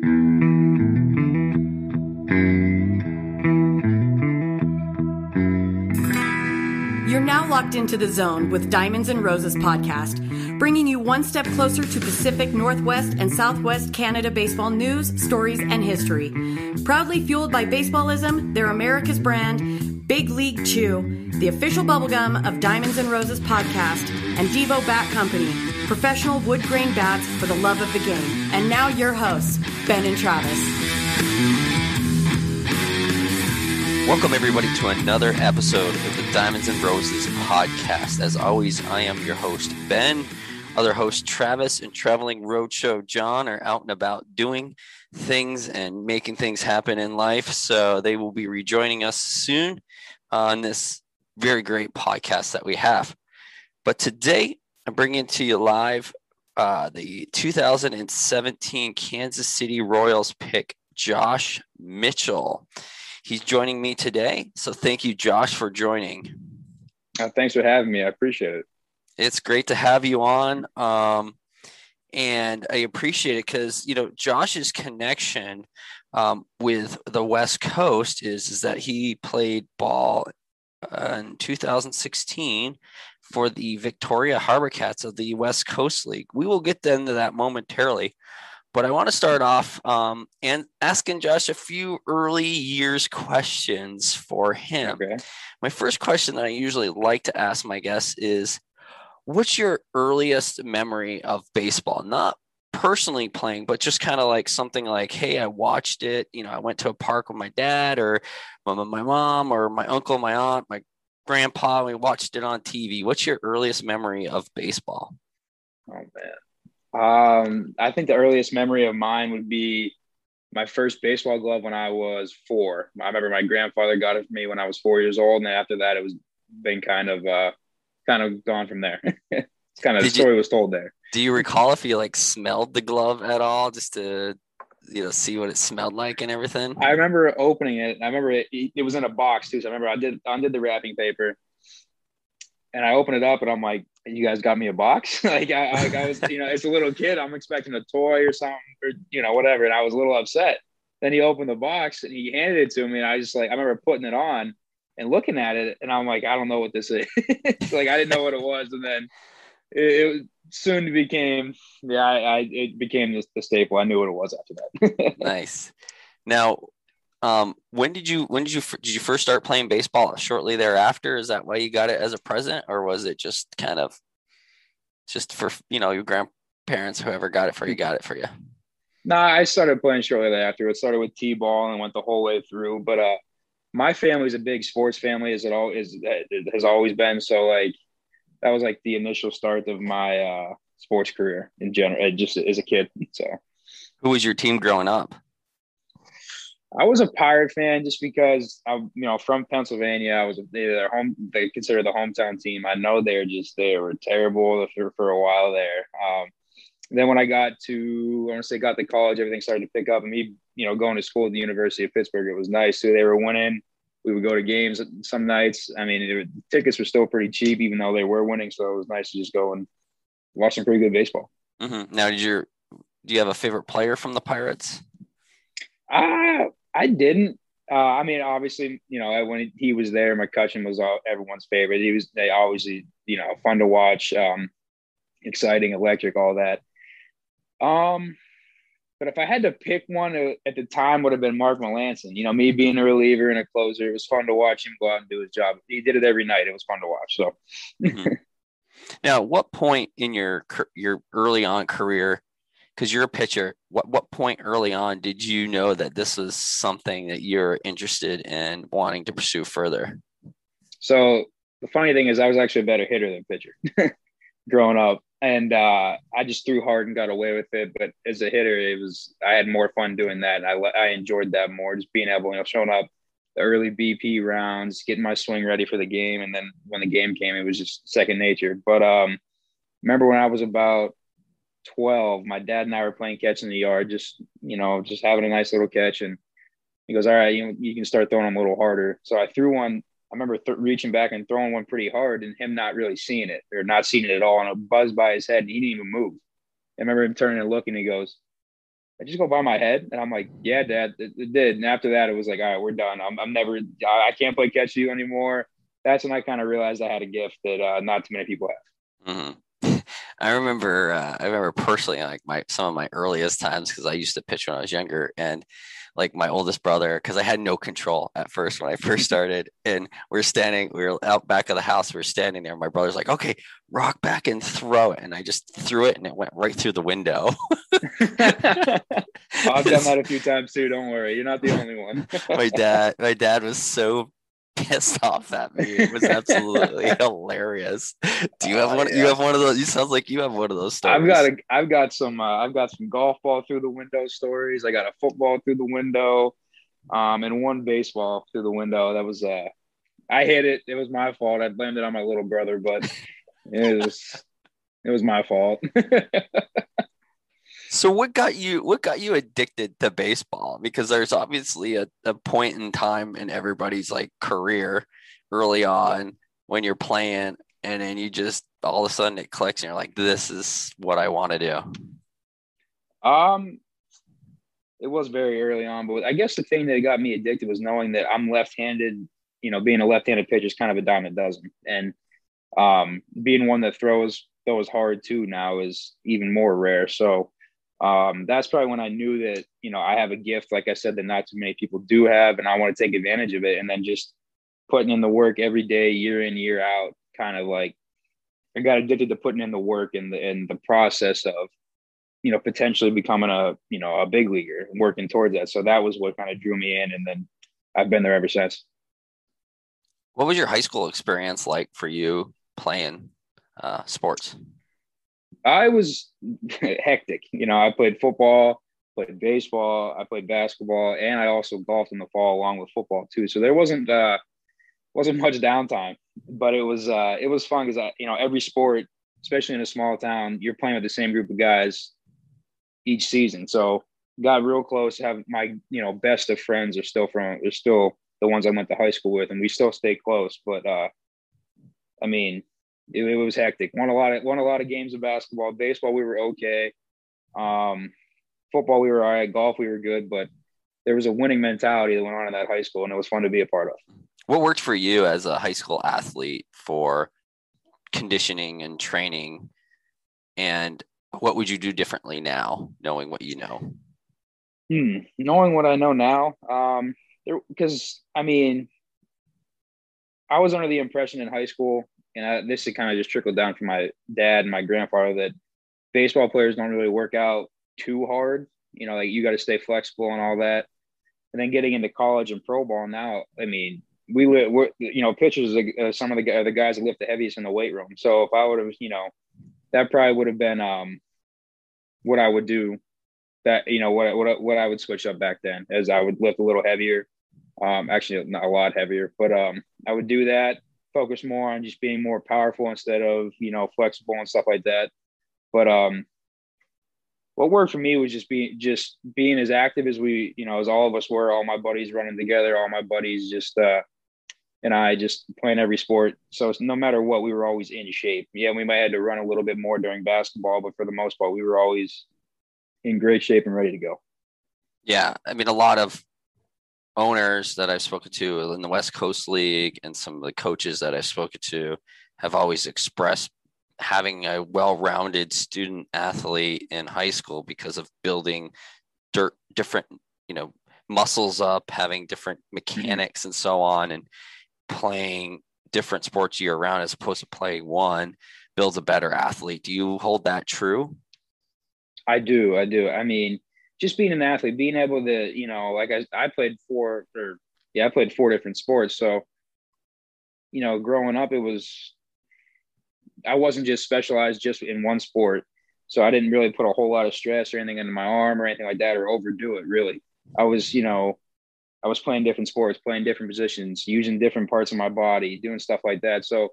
You're now locked into the zone with Diamonds and Roses podcast, bringing you one step closer to Pacific Northwest and Southwest Canada baseball news, stories, and history. Proudly fueled by baseballism, they're America's brand, Big League Chew, the official bubblegum of Diamonds and Roses podcast, and Devo Bat Company, professional wood grain bats for the love of the game. And now your hosts, Ben and Travis. Welcome, everybody, to another episode of the Diamonds and Roses podcast. As always, I am your host, Ben. Other host, Travis, and Traveling Roadshow John are out and about doing things and making things happen in life. So they will be rejoining us soon on this very great podcast that we have. But today, I'm bringing to you live uh, the 2017 Kansas City Royals pick, Josh Mitchell. He's joining me today. So thank you, Josh, for joining. Uh, thanks for having me. I appreciate it. It's great to have you on. Um, and I appreciate it because, you know, Josh's connection um, with the West Coast is, is that he played ball uh, in 2016 for the Victoria Harbor Cats of the West Coast League. We will get into that momentarily. But I want to start off um, and asking Josh a few early years questions for him. Okay. My first question that I usually like to ask my guests is, "What's your earliest memory of baseball? Not personally playing, but just kind of like something like, hey, I watched it. You know, I went to a park with my dad or my, my mom or my uncle, my aunt, my grandpa. We watched it on TV. What's your earliest memory of baseball? Oh man, um, I think the earliest memory of mine would be my first baseball glove when I was four. I remember my grandfather got it for me when I was four years old, and then after that, it was been kind of uh, kind of gone from there. it's kind of Did the story you, was told there. Do you recall if you like smelled the glove at all, just to you know see what it smelled like and everything? I remember opening it. I remember it. It was in a box too. So I remember I did undid the wrapping paper, and I opened it up, and I'm like, you guys got me a box. like I, I, I was, you know, as a little kid, I'm expecting a toy or something, or you know, whatever. And I was a little upset. Then he opened the box and he handed it to me, and I just like I remember putting it on and looking at it, and I'm like, I don't know what this is. like I didn't know what it was, and then it, it soon became, yeah, I, I it became the, the staple. I knew what it was after that. nice. Now, um, when did you when did you did you first start playing baseball? Shortly thereafter, is that why you got it as a present, or was it just kind of just for you know your grandparents, whoever got it for you, got it for you? No, nah, I started playing shortly thereafter. It started with t-ball and went the whole way through. But uh, my family's a big sports family, as it all is has always been. So like that was like the initial start of my uh, sports career in general, just as a kid. So, who was your team growing up? I was a Pirate fan just because I'm, you know, from Pennsylvania. I was they their home. They consider the hometown team. I know they're just they were terrible for, for a while there. Um, then when I got to, I want to say, got to college, everything started to pick up. And me, you know, going to school at the University of Pittsburgh, it was nice. So they were winning. We would go to games some nights. I mean, it, tickets were still pretty cheap, even though they were winning. So it was nice to just go and watch some pretty good baseball. Mm-hmm. Now, did you do you have a favorite player from the Pirates? Uh, I didn't. Uh, I mean, obviously, you know, when he was there, McCutchen was all, everyone's favorite. He was they obviously, you know, fun to watch, um, exciting, electric, all that. Um, but if I had to pick one at the time, would have been Mark Melancon. You know, me being a reliever and a closer, it was fun to watch him go out and do his job. He did it every night. It was fun to watch. So, mm-hmm. now, what point in your your early on career, because you're a pitcher, what what point early on did you know that this was something that you're interested in wanting to pursue further? So the funny thing is, I was actually a better hitter than pitcher growing up and uh, I just threw hard and got away with it. But as a hitter, it was I had more fun doing that. I I enjoyed that more, just being able, you know, showing up the early BP rounds, getting my swing ready for the game, and then when the game came, it was just second nature. But um, remember when I was about twelve, my dad and I were playing catch in the yard, just you know, just having a nice little catch, and he goes, "All right, you you can start throwing them a little harder." So I threw one I remember th- reaching back and throwing one pretty hard and him not really seeing it or not seeing it at all. And it buzzed by his head and he didn't even move. I remember him turning and looking. And he goes, I just go by my head. And I'm like, yeah, dad, it, it, did. And after that, it was like, all right, we're done. I'm, I'm never, I can't play catch you anymore. That's when I kind of realized I had a gift that uh, not too many people have. Mm-hmm. I remember, uh, I remember personally, like my, some of my earliest times, cause I used to pitch when I was younger and like my oldest brother because I had no control at first when I first started. And we are standing, we were out back of the house, we are standing there. My brother's like, okay, rock back and throw it. And I just threw it and it went right through the window. I've done that a few times too. Don't worry. You're not the only one. my dad, my dad was so pissed off at me. It was absolutely hilarious. Do you have uh, one? Yeah. You have one of those? You sounds like you have one of those stories. I've got a, I've got some. Uh, I've got some golf ball through the window stories. I got a football through the window, um, and one baseball through the window. That was uh, I hit it. It was my fault. I blamed it on my little brother, but it was it was my fault. So what got you what got you addicted to baseball? Because there's obviously a, a point in time in everybody's like career early on when you're playing and then you just all of a sudden it clicks and you're like, this is what I want to do. Um it was very early on, but I guess the thing that got me addicted was knowing that I'm left-handed, you know, being a left-handed pitcher is kind of a dime a dozen. And um being one that throws throws hard too now is even more rare. So um, that's probably when I knew that, you know, I have a gift, like I said, that not too many people do have, and I want to take advantage of it. And then just putting in the work every day, year in, year out, kind of like I got addicted to putting in the work and the and the process of, you know, potentially becoming a, you know, a big leaguer and working towards that. So that was what kind of drew me in. And then I've been there ever since. What was your high school experience like for you playing uh, sports? I was hectic. You know, I played football, played baseball, I played basketball, and I also golfed in the fall along with football too. So there wasn't uh, wasn't much downtime, but it was uh, it was fun because you know every sport, especially in a small town, you're playing with the same group of guys each season. So got real close. Have my you know best of friends are still from they're still the ones I went to high school with, and we still stay close. But uh, I mean, it, it, was hectic. Won a lot of won a lot of games of basketball. Baseball, we were okay. Um, football, we were all right. Golf, we were good, but there was a winning mentality that went on in that high school, and it was fun to be a part of. What worked for you as a high school athlete for conditioning and training, and what would you do differently now, knowing what you know? Hmm. Knowing what I know now, um, because I mean, I was under the impression in high school and I, this had kind of just trickled down from my dad and my grandfather that baseball players don't really work out too hard. You know, like you got to stay flexible and all that. And then getting into college and pro ball now, I mean, we we're, you know, pitchers are some of the, are the guys that lift the heaviest in the weight room. So if I would have, you know, that probably would have been um, what I would do. That you know what what what I would switch up back then, as I would lift a little heavier. Um, actually, not a lot heavier, but um, I would do that focus more on just being more powerful instead of you know flexible and stuff like that. But um, what worked for me was just being just being as active as we, you know, as all of us were, all my buddies running together, all my buddies just uh and I just playing every sport. So no matter what, we were always in shape. Yeah, we might have to run a little bit more during basketball, but for the most part, we were always in great shape and ready to go. Yeah, I mean, a lot of owners that I've spoken to in the West Coast League and some of the coaches that I've spoken to have always expressed having a well-rounded student athlete in high school because of building dirt, different, you know, muscles up, having different mechanics and so on, and playing different sports year round as opposed to playing one builds a better athlete. Do you hold that true? I do. I do. I mean, just being an athlete, being able to, you know, like I, I played four or yeah, I played four different sports. So, you know, growing up, it was I wasn't just specialized just in one sport. So I didn't really put a whole lot of stress or anything into my arm or anything like that or overdo it really. I was, you know, I was playing different sports, playing different positions, using different parts of my body, doing stuff like that. So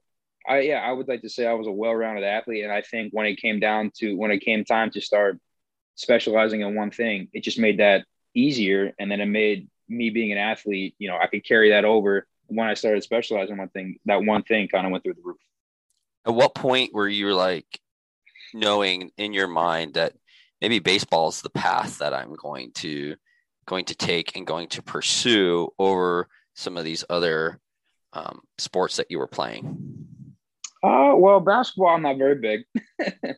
I yeah, I would like to say I was a well-rounded athlete. And I think when it came down to when it came time to start specializing in one thing, it just made that easier. And then it made me being an athlete, you know, I could carry that over. When I started specializing one thing, that one thing kind of went through the roof. At what point were you like knowing in your mind that maybe baseball is the path that I'm going to going to take and going to pursue over some of these other um, sports that you were playing? Uh, well, basketball, I'm not very big.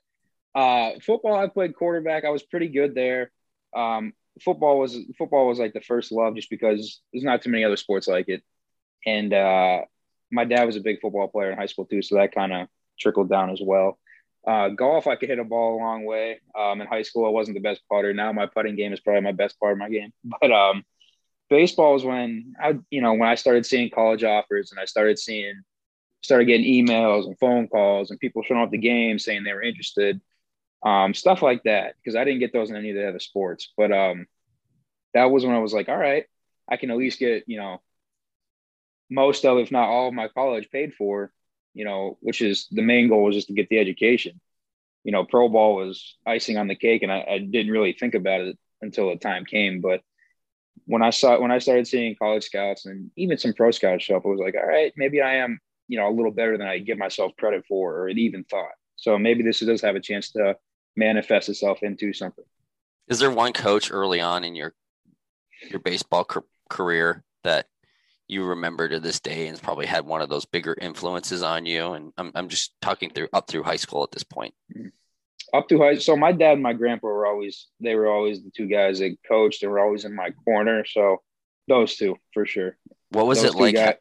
uh, football, I played quarterback. I was pretty good there. Um, football was football was like the first love, just because there's not too many other sports like it. And uh, my dad was a big football player in high school too, so that kind of trickled down as well. Uh, golf, I could hit a ball a long way. Um, in high school, I wasn't the best putter. Now my putting game is probably my best part of my game. But um, baseball is when I, you know, when I started seeing college offers and I started seeing, started getting emails and phone calls and people showing up the game saying they were interested, um, stuff like that. Because I didn't get those in any of the other sports. But um, that was when I was like, all right, I can at least get, you know, most of, if not all of my college paid for you know, which is the main goal was just to get the education. You know, pro ball was icing on the cake, and I, I didn't really think about it until the time came. But when I saw when I started seeing college scouts and even some pro scout stuff, I was like, all right, maybe I am, you know, a little better than I give myself credit for or even thought. So maybe this does have a chance to manifest itself into something. Is there one coach early on in your your baseball career that you remember to this day and probably had one of those bigger influences on you? And i'm, I'm just talking through up through high school at this point. Mm-hmm. Up through high so my dad and my grandpa were always they were always the two guys that coached. And were always in my corner. So those two for sure. What was those it like guys,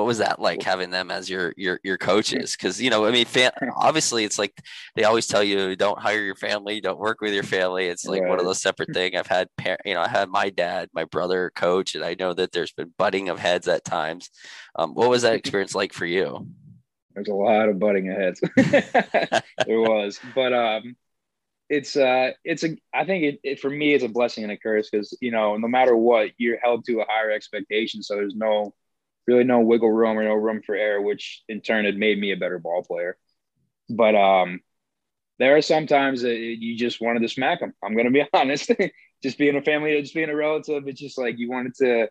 what was that like having them as your your your coaches? Because you know i mean fam- obviously it's like they always tell you don't hire your family don't work with your family. It's like right. one of those separate thing. I've had par- you know i had my dad my brother coach and i know that there's been butting of heads at times. Um, what was that experience like for you? There's a lot of butting of heads. There was but um it's uh it's a i think it, it, for me it's a blessing and a curse because you know no matter what you're held to a higher expectation so there's no really no wiggle room or no room for error, which in turn had made me a better ball player. But um, there are some times that you just wanted to smack them. I'm going to be honest. just being a family, just being a relative, it's just like you wanted to.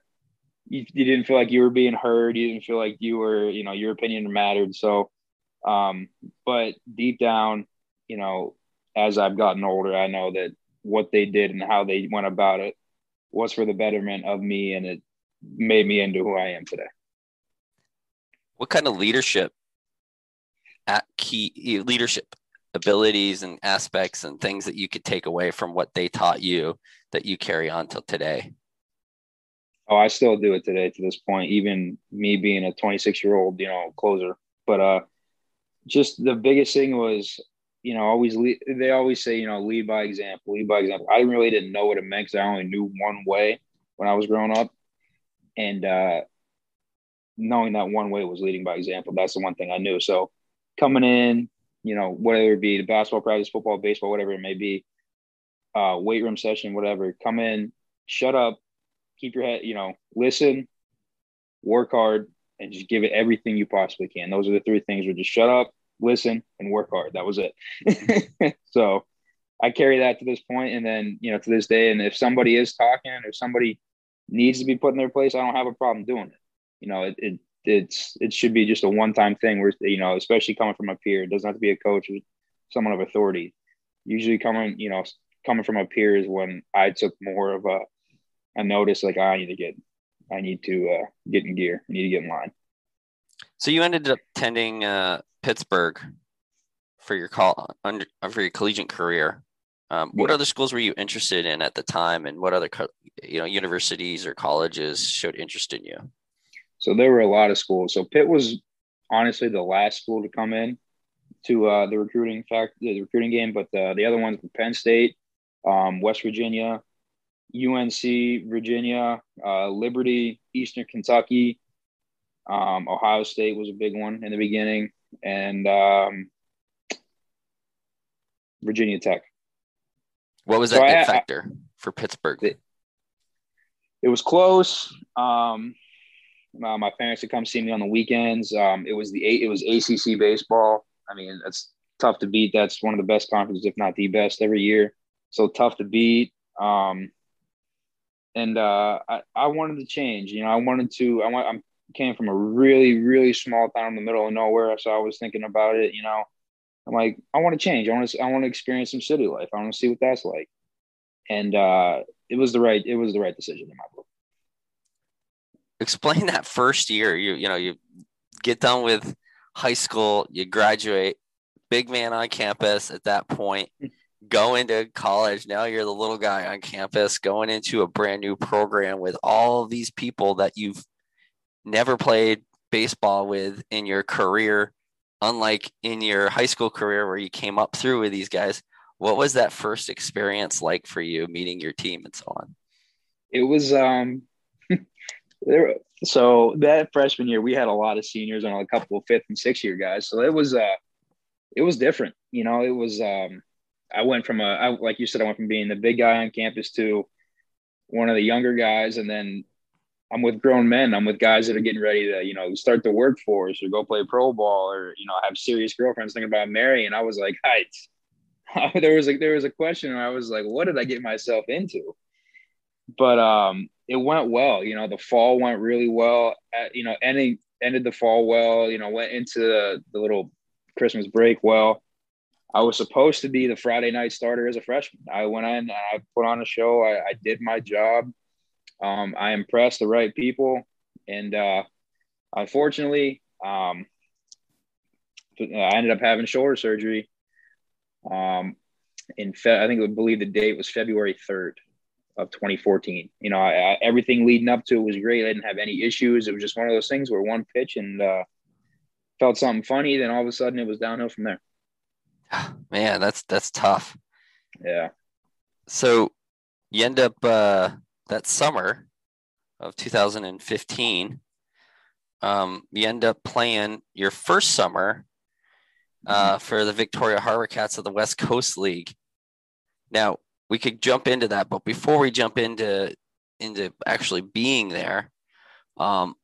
You, you didn't feel like you were being heard. You didn't feel like you were, you know, your opinion mattered. So, um, but deep down, you know, as I've gotten older, I know that what they did and how they went about it was for the betterment of me, and it made me into who I am today what kind of leadership at key leadership abilities and aspects and things that you could take away from what they taught you that you carry on till today? Oh, I still do it today to this point, even me being a 26 year old, you know, closer. But uh, just the biggest thing was, you know, always lead, they always say, you know, lead by example, lead by example. I really didn't know what it meant because I only knew one way when I was growing up. And uh, knowing that one way was leading by example. That's the one thing I knew. So coming in, you know, whether it be the basketball practice, football, baseball, whatever it may be, uh, weight room session, whatever, come in, shut up, keep your head, you know, listen, work hard, and just give it everything you possibly can. Those are the three things were just shut up, listen, and work hard. That was it. so I carry that to this point, and then you know to this day. And if somebody is talking, or somebody needs to be put in their place, I don't have a problem doing it. You know, it, it it's it should be just a one time thing where you know, especially coming from a peer, it doesn't have to be a coach or someone of authority. Usually, coming you know coming from a peer is when I took more of a a notice like I need to get I need to uh, get in gear. I need to get in line. So you ended up attending uh, Pittsburgh for your call under for your collegiate career. Um, what other schools were you interested in at the time, and what other you know universities or colleges showed interest in you? So there were a lot of schools. So Pitt was honestly the last school to come in to uh, the recruiting fact the recruiting game, but the, the other ones were Penn State, um, West Virginia, UNC, Virginia, uh, Liberty, Eastern Kentucky, um, Ohio State was a big one in the beginning, and um, Virginia Tech. What was that so factor for Pittsburgh? It, it was close. Um, uh, my parents would come see me on the weekends. Um, it was the eight. it was ACC baseball. I mean, that's tough to beat. That's one of the best conferences, if not the best, every year. So tough to beat. Um, and uh, I, I wanted to change. You know, I wanted to. I want. I came from a really really small town in the middle of nowhere, so I was thinking about it. You know, I'm like, I want to change. I want to, I want to experience some city life. I want to see what that's like. And uh, it was the right, it was the right decision in my book. Explain that first year. You, you know, you get done with high school, you graduate, big man on campus at that point, go into college. Now you're the little guy on campus, going into a brand new program with all these people that you've never played baseball with in your career unlike in your high school career where you came up through with these guys, what was that first experience like for you meeting your team and so on? It was um there so that freshman year we had a lot of seniors and a couple of fifth and sixth year guys. So it was uh it was different. You know, it was um I went from a I, like you said, I went from being the big guy on campus to one of the younger guys and then I'm with grown men. I'm with guys that are getting ready to, you know, start the workforce or go play pro ball or, you know, have serious girlfriends thinking about marrying. And I was like, height. there was like there was a question where I was like, what did I get myself into? But um it went well. You know, the fall went really well. At, you know, ending ended the fall well, you know, went into the, the little Christmas break well. I was supposed to be the Friday night starter as a freshman. I went in, and I put on a show, I, I did my job um, I impressed the right people, and uh, unfortunately, um, I ended up having shoulder surgery. Um, in Fe- I think I believe the date was February third of 2014. You know, I, I, everything leading up to it was great. I didn't have any issues. It was just one of those things where one pitch and uh, felt something funny, then all of a sudden it was downhill from there. Man, that's that's tough. Yeah. So you end up uh, that summer of 2015, um, you end up playing your first summer uh, mm-hmm. for the Victoria Harbor Cats of the West Coast League. Now we could jump into that, but before we jump into into actually being there, um,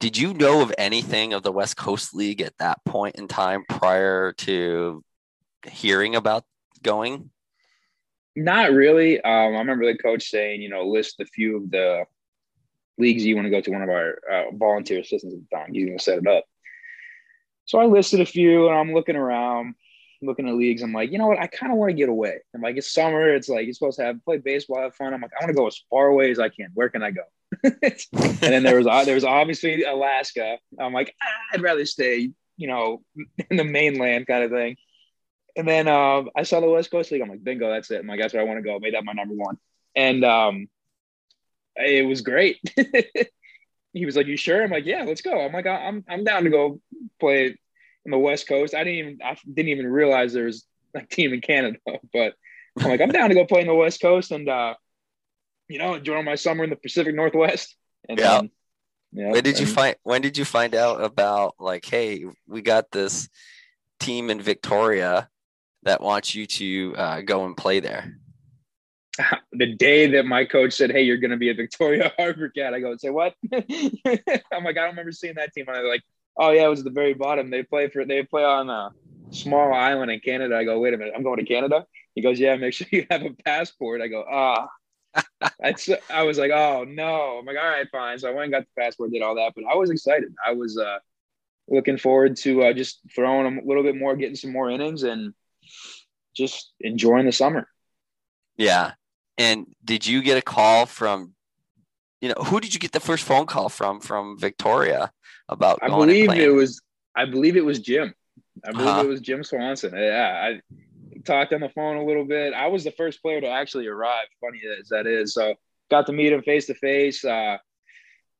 did you know of anything of the West Coast League at that point in time prior to hearing about going? Not really. Um, I remember the coach saying, you know, list a few of the leagues you want to go to. One of our uh, volunteer assistants at the time, he's going to set it up. So I listed a few, and I'm looking around, looking at leagues. I'm like, you know what? I kind of want to get away. I'm like, it's summer. It's like you're supposed to have play baseball, have fun. I'm like, I want to go as far away as I can. Where can I go? and then there was uh, there was obviously Alaska. I'm like, ah, I'd rather stay, you know, in the mainland kind of thing. And then um, I saw the West Coast League. I'm like, bingo, that's it. I'm like, that's where I want to go. Made that my number one. And um, it was great. he was like, "You sure?" I'm like, "Yeah, let's go." I'm like, "I'm I'm down to go play in the West Coast." I didn't even I didn't even realize there was a team in Canada, but I'm like, "I'm down to go play in the West Coast and uh, you know enjoy my summer in the Pacific Northwest." And yeah. Then, yeah, when did you find when did you find out about like, hey, we got this team in Victoria that wants you to uh, go and play there? The day that my coach said, "Hey, you're going to be a Victoria Harbor cat," I go and say, "What?" I'm like, I don't remember seeing that team. And they're like, "Oh yeah, it was at the very bottom. They play for they play on a small island in Canada. I go, wait a minute, I'm going to Canada. He goes, yeah, make sure you have a passport. I go, ah. I, I was like, oh no. I'm like, all right, fine. So I went and got the passport, did all that, but I was excited. I was uh, looking forward to uh, just throwing a little bit more, getting some more innings, and just enjoying the summer. Yeah. And did you get a call from, you know, who did you get the first phone call from from Victoria about? I believe it was. I believe it was Jim. I believe uh-huh. it was Jim Swanson. Yeah, I talked on the phone a little bit. I was the first player to actually arrive. Funny as that is, so got to meet him face to face.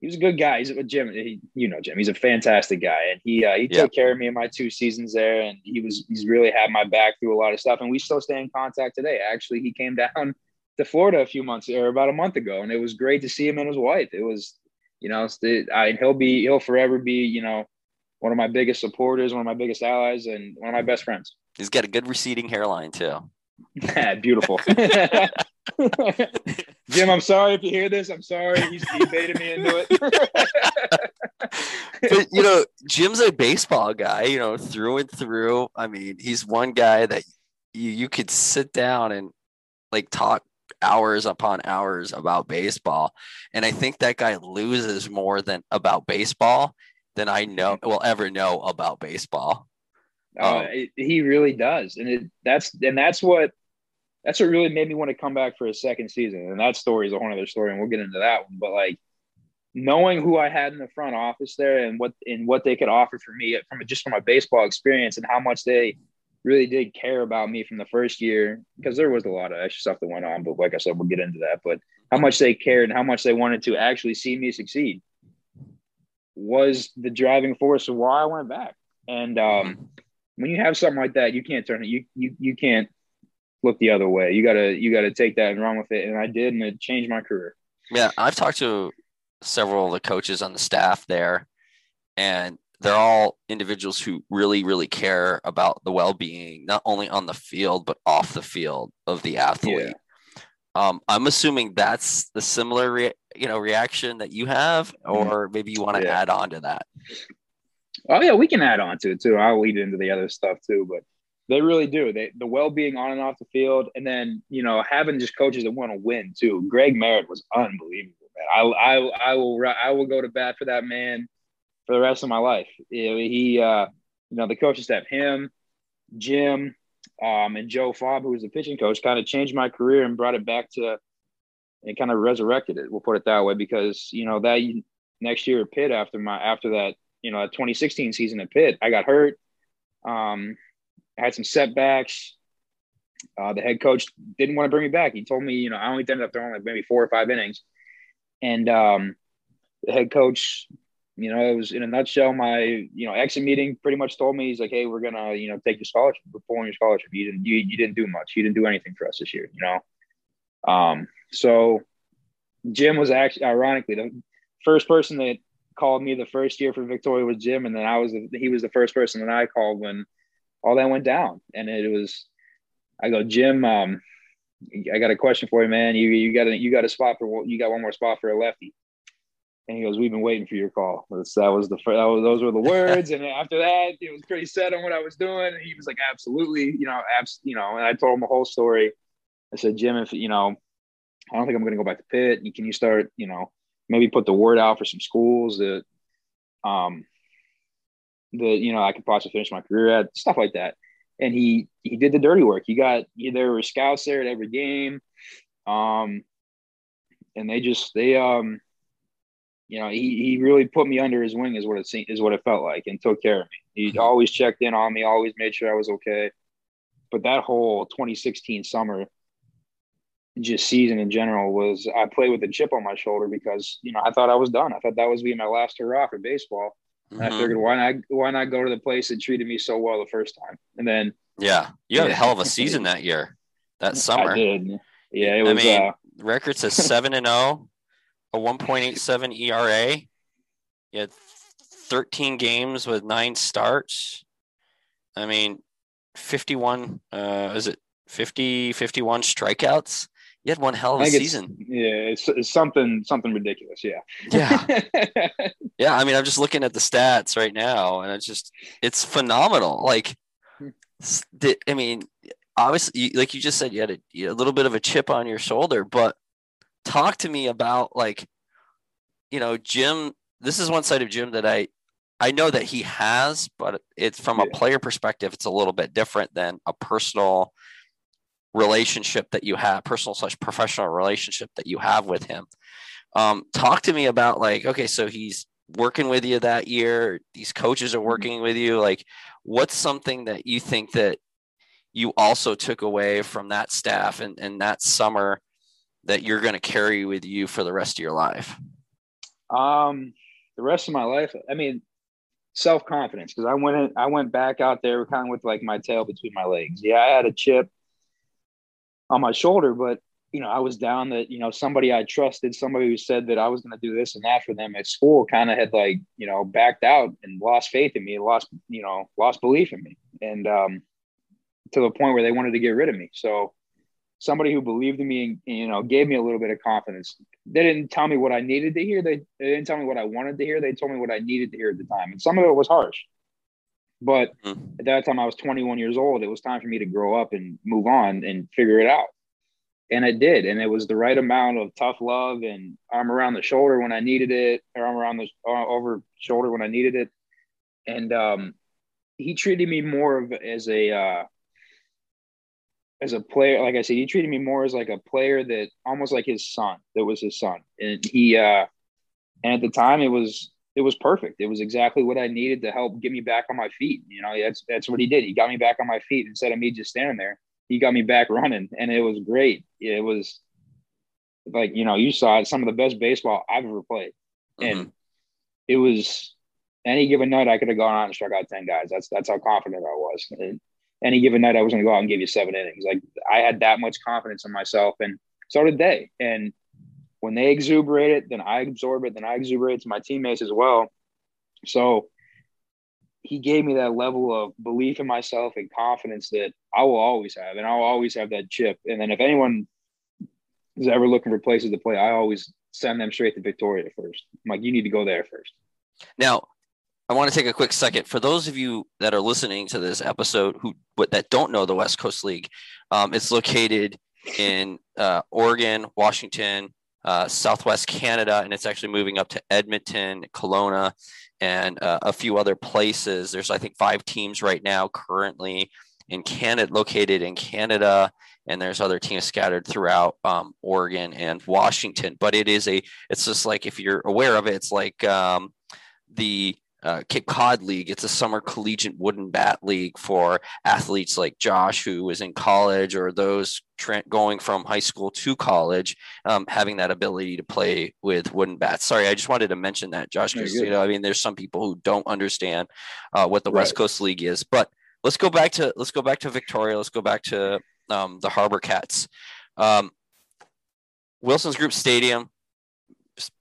He was a good guy. He's a Jim. He, you know Jim. He's a fantastic guy, and he uh, he yeah. took care of me in my two seasons there, and he was he's really had my back through a lot of stuff, and we still stay in contact today. Actually, he came down to Florida a few months or about a month ago, and it was great to see him and his wife. It was, you know, I, he'll be he'll forever be you know one of my biggest supporters, one of my biggest allies, and one of my best friends. He's got a good receding hairline too. Yeah, beautiful. Jim, I'm sorry if you hear this. I'm sorry. He's, he baited me into it. but you know, Jim's a baseball guy, you know, through and through. I mean, he's one guy that you you could sit down and like talk hours upon hours about baseball. And I think that guy loses more than about baseball than I know will ever know about baseball. Uh, um, he really does, and it, that's and that's what that's what really made me want to come back for a second season. And that story is a whole other story, and we'll get into that one. But like knowing who I had in the front office there and what and what they could offer for me from just from my baseball experience and how much they really did care about me from the first year because there was a lot of extra stuff that went on. But like I said, we'll get into that. But how much they cared and how much they wanted to actually see me succeed was the driving force of why I went back. And um, when you have something like that, you can't turn it. You you you can't look the other way. You gotta you gotta take that and run with it. And I did, and it changed my career. Yeah, I've talked to several of the coaches on the staff there, and they're all individuals who really really care about the well-being not only on the field but off the field of the athlete. Yeah. Um, I'm assuming that's the similar re- you know reaction that you have, mm-hmm. or maybe you want to yeah. add on to that. Oh yeah, we can add on to it too. I'll lead into the other stuff too, but they really do. They the well being on and off the field, and then you know having just coaches that want to win too. Greg Merritt was unbelievable, man. I I I will I will go to bat for that man for the rest of my life. He uh, you know the coaching staff, him, Jim, um, and Joe Fobb, who was the pitching coach, kind of changed my career and brought it back to and kind of resurrected it. We'll put it that way because you know that next year at Pitt after my after that you know that 2016 season at Pitt, I got hurt. Um, had some setbacks. Uh, the head coach didn't want to bring me back. He told me, you know, I only ended up throwing like maybe four or five innings. And um, the head coach, you know, it was in a nutshell. My, you know, exit meeting pretty much told me he's like, "Hey, we're gonna, you know, take your scholarship. We're pulling your scholarship. You didn't, you, you didn't do much. You didn't do anything for us this year, you know." Um, so Jim was actually, ironically, the first person that called me the first year for Victoria was Jim, and then I was, he was the first person that I called when all that went down. And it was, I go, Jim, um, I got a question for you, man. You you got a you got a spot for you got one more spot for a lefty. And he goes, "We've been waiting for your call." that was the that was, those were the words. and after that, it was pretty set on what I was doing. And he was like, "Absolutely, you know, abs, you know." And I told him the whole story. I said, "Jim, if you know, I don't think I'm going to go back to Pitt. Can you start, you know, maybe put the word out for some schools that, um, that you know I could possibly finish my career at stuff like that. And he he did the dirty work. He got there were scouts there at every game, um, and they just they um, you know he he really put me under his wing is what it seemed, is what it felt like and took care of me. He mm-hmm. always checked in on me, always made sure I was okay. But that whole 2016 summer just season in general was I played with a chip on my shoulder because you know I thought I was done. I thought that was being my last hurrah for baseball. Mm-hmm. I figured why not why not go to the place that treated me so well the first time, and then yeah, you had a hell of a season that year, that summer. I did. Yeah, it was. I mean, uh, record says seven and oh, a one point eight seven ERA. You had thirteen games with nine starts. I mean, fifty one. Uh, is it 50, 51 strikeouts? You had one hell of a season. It's, yeah, it's, it's, something something ridiculous. Yeah. Yeah. yeah. I mean, I'm just looking at the stats right now, and it's just it's phenomenal. Like I mean, obviously, like you just said, you had a, you had a little bit of a chip on your shoulder, but talk to me about like, you know, Jim. This is one side of Jim that I I know that he has, but it's from a player perspective, it's a little bit different than a personal relationship that you have, personal slash professional relationship that you have with him. Um, talk to me about like, okay, so he's working with you that year. These coaches are mm-hmm. working with you. Like, what's something that you think that you also took away from that staff and, and that summer that you're going to carry with you for the rest of your life? Um, the rest of my life, I mean, self confidence because I went in, I went back out there kind of with like my tail between my legs. Yeah, I had a chip on my shoulder, but you know, I was down that, you know, somebody I trusted, somebody who said that I was going to do this and that for them at school kind of had like, you know, backed out and lost faith in me, lost, you know, lost belief in me. And um, to the point where they wanted to get rid of me. So somebody who believed in me and, you know, gave me a little bit of confidence. They didn't tell me what I needed to hear. They, they didn't tell me what I wanted to hear. They told me what I needed to hear at the time. And some of it was harsh. But mm-hmm. at that time, I was 21 years old. It was time for me to grow up and move on and figure it out and it did and it was the right amount of tough love and arm around the shoulder when i needed it or arm around the uh, over shoulder when i needed it and um, he treated me more of as a uh, as a player like i said he treated me more as like a player that almost like his son that was his son and he uh and at the time it was it was perfect it was exactly what i needed to help get me back on my feet you know that's that's what he did he got me back on my feet instead of me just standing there he got me back running, and it was great. It was like you know you saw it, some of the best baseball I've ever played, mm-hmm. and it was any given night I could have gone out and struck out ten guys. That's that's how confident I was. And any given night I was going to go out and give you seven innings. Like I had that much confidence in myself, and so did they. And when they exuberate it, then I absorb it, then I exuberate it to my teammates as well. So he gave me that level of belief in myself and confidence that I will always have, and I'll always have that chip. And then if anyone is ever looking for places to play, I always send them straight to Victoria first. I'm like, you need to go there first. Now, I want to take a quick second for those of you that are listening to this episode who that don't know the West Coast League. Um, it's located in uh, Oregon, Washington, uh, Southwest Canada, and it's actually moving up to Edmonton, Kelowna, and uh, a few other places. There's, I think, five teams right now currently in Canada, located in Canada, and there's other teams scattered throughout um, Oregon and Washington. But it is a, it's just like if you're aware of it, it's like um, the uh, Cape Cod League. It's a summer collegiate wooden bat league for athletes like Josh, who is in college, or those tra- going from high school to college, um, having that ability to play with wooden bats. Sorry, I just wanted to mention that, Josh, because you know, I mean, there's some people who don't understand uh, what the right. West Coast League is. But let's go back to let's go back to Victoria. Let's go back to um, the Harbor Cats. Um, Wilson's Group Stadium,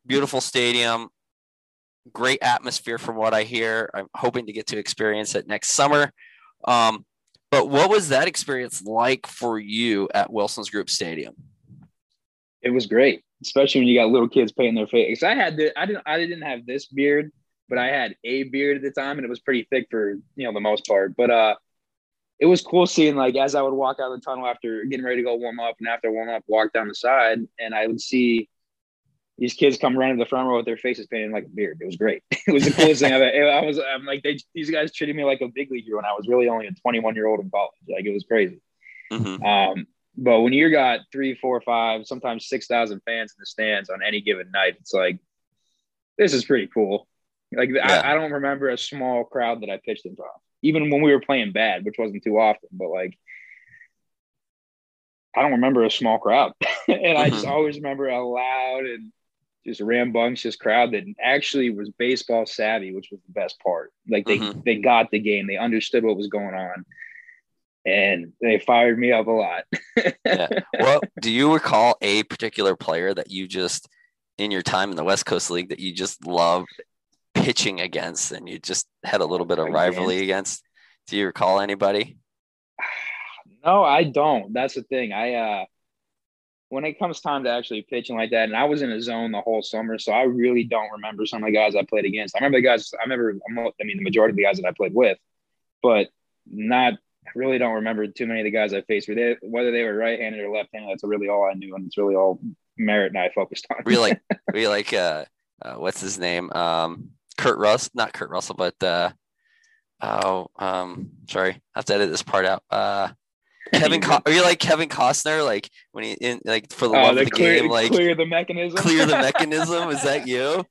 beautiful stadium great atmosphere from what I hear. I'm hoping to get to experience it next summer. Um, but what was that experience like for you at Wilson's Group Stadium? It was great, especially when you got little kids painting their face. I had the, I didn't I didn't have this beard, but I had a beard at the time, and it was pretty thick for you know the most part. But uh, it was cool seeing like as I would walk out of the tunnel after getting ready to go warm up, and after warm up, walk down the side, and I would see these kids come running to the front row with their faces painted like a beard. It was great. it was the coolest thing I've I was I'm like they these guys treated me like a big leaguer when I was really only a 21 year old in college. Like it was crazy. Mm-hmm. Um, but when you got three, four, five, sometimes six thousand fans in the stands on any given night, it's like this is pretty cool. Like yeah. I, I don't remember a small crowd that I pitched in front of, even when we were playing bad, which wasn't too often. But like I don't remember a small crowd, and mm-hmm. I just mm-hmm. always remember a loud and just a rambunctious crowd that actually was baseball savvy, which was the best part. Like they mm-hmm. they got the game, they understood what was going on, and they fired me up a lot. yeah. Well, do you recall a particular player that you just in your time in the West Coast League that you just loved pitching against, and you just had a little bit of rivalry against? Do you recall anybody? No, I don't. That's the thing. I uh when it comes time to actually pitching like that, and I was in a zone the whole summer, so I really don't remember some of the guys I played against. I remember the guys. I remember. I mean, the majority of the guys that I played with, but not I really don't remember too many of the guys I faced. Whether they, whether they were right-handed or left-handed, that's really all I knew, and it's really all Merritt and I focused on. we like we like uh, uh, what's his name? Um, Kurt Russ, not Kurt Russell, but uh, oh, um, sorry, I have to edit this part out. Uh, Kevin, Co- are you like Kevin Costner? Like when he in like for the Oh, love the of the clear, game, like clear the mechanism. clear the mechanism. Is that you?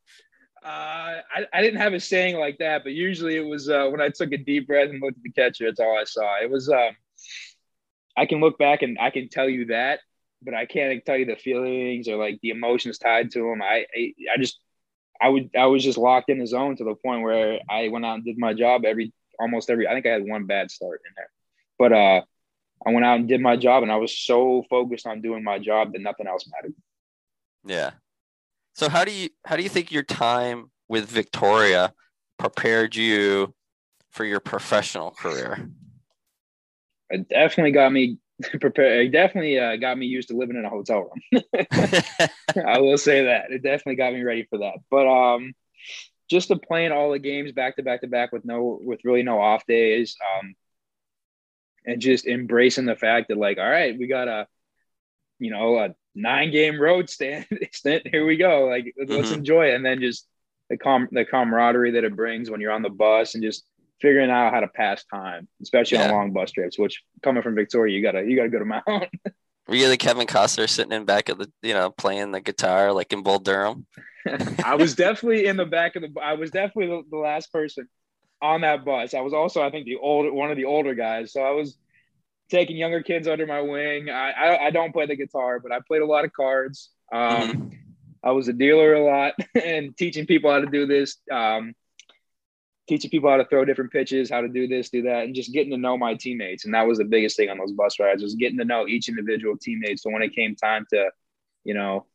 Uh, I, I didn't have a saying like that, but usually it was uh, when I took a deep breath and looked at the catcher. That's all I saw. It was. Um, I can look back and I can tell you that, but I can't tell you the feelings or like the emotions tied to them. I, I, I just, I would, I was just locked in the zone to the point where I went out and did my job every, almost every. I think I had one bad start in there, but uh, I went out and did my job, and I was so focused on doing my job that nothing else mattered. Yeah. So how do you how do you think your time with Victoria prepared you for your professional career? It definitely got me prepared. It definitely uh, got me used to living in a hotel room. I will say that it definitely got me ready for that. But um, just to playing all the games back to back to back with no with really no off days, um, and just embracing the fact that like, all right, we got a you know a nine game road stand. Here we go. Like let's Mhm. enjoy it, and then just the com the camaraderie that it brings when you're on the bus and just figuring out how to pass time, especially on long bus trips. Which coming from Victoria, you gotta you got a good amount. Were you the Kevin Costner sitting in back of the you know playing the guitar like in Bull Durham? I was definitely in the back of the. I was definitely the, the last person on that bus. I was also, I think, the older one of the older guys. So I was taking younger kids under my wing. I I, I don't play the guitar, but I played a lot of cards. Um, Mhm. I was a dealer a lot and teaching people how to do this. Um, teaching people how to throw different pitches, how to do this, do that, and just getting to know my teammates. And that was the biggest thing on those bus rides was getting to know each individual teammate. So when it came time to, you know,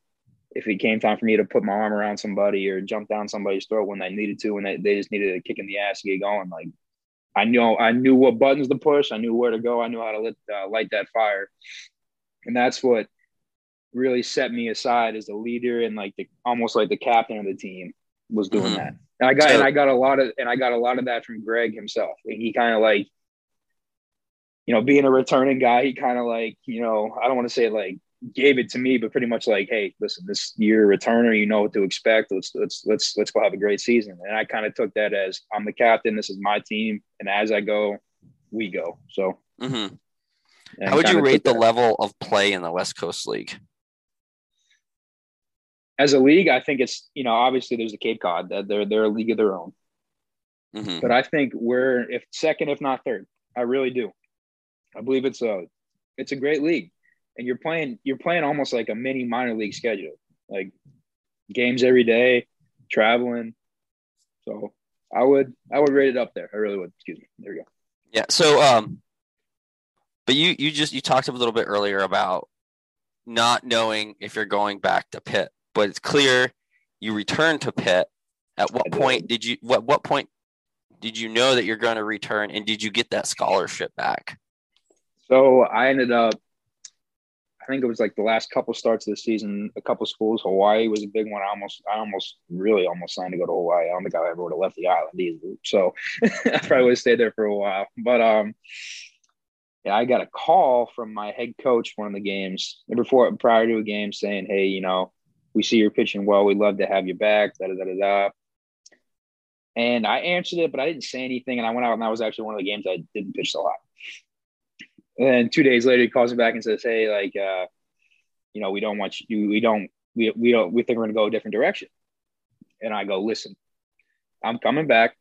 if it came time for me to put my arm around somebody or jump down somebody's throat when I needed to, when they, they just needed a kick in the ass to get going, like I knew I knew what buttons to push, I knew where to go, I knew how to lit, uh, light that fire, and that's what really set me aside as a leader and like the almost like the captain of the team was doing Mhm. that. And I got So- and I got a lot of and I got a lot of that from Greg himself. And he kind of like, you know, being a returning guy, he kind of like, you know, I don't want to say like gave it to me, but pretty much like, hey, listen, this a returner, you know what to expect. Let's let's let's let's go have a great season. And I kind of took that as I'm the captain, this is my team, and as I go, we go. So Mhm. How would you rate the level of play in the West Coast League? as a league? I think it's you know obviously there's the Cape Cod that they're they're a league of their own. Mhm. but I think we're if second, if not third. I really do. I believe it's a it's a great league, and you're playing you're playing almost like a mini minor league schedule, like games every day, traveling. So I would I would rate it up there. I really would. Excuse me. There we go. Yeah. So, um, but you you just you talked a little bit earlier about not knowing if you're going back to Pitt, but it's clear you returned to Pitt. At what did. point did you? What what point did you know that you're going to return, and did you get that scholarship back? So I ended up. I think it was like the last couple starts of the season. A couple schools. Hawaii was a big one. I almost, I almost, really almost signed to go to Hawaii. I don't think I ever would have left the island either. So I probably would have stayed there for a while. But um, yeah, I got a call from my head coach one of the games before prior to a game saying, "Hey, you know, we see you're pitching well. We'd love to have you back." Da da da da. And I answered it, but I didn't say anything. And I went out, and that was actually one of the games I didn't pitch a lot. And then two days later, he calls me back and says, "Hey, like, uh, you know, we don't want you. We don't. We we don't. We think we're to go a different direction." And I go, "Listen, I'm coming back.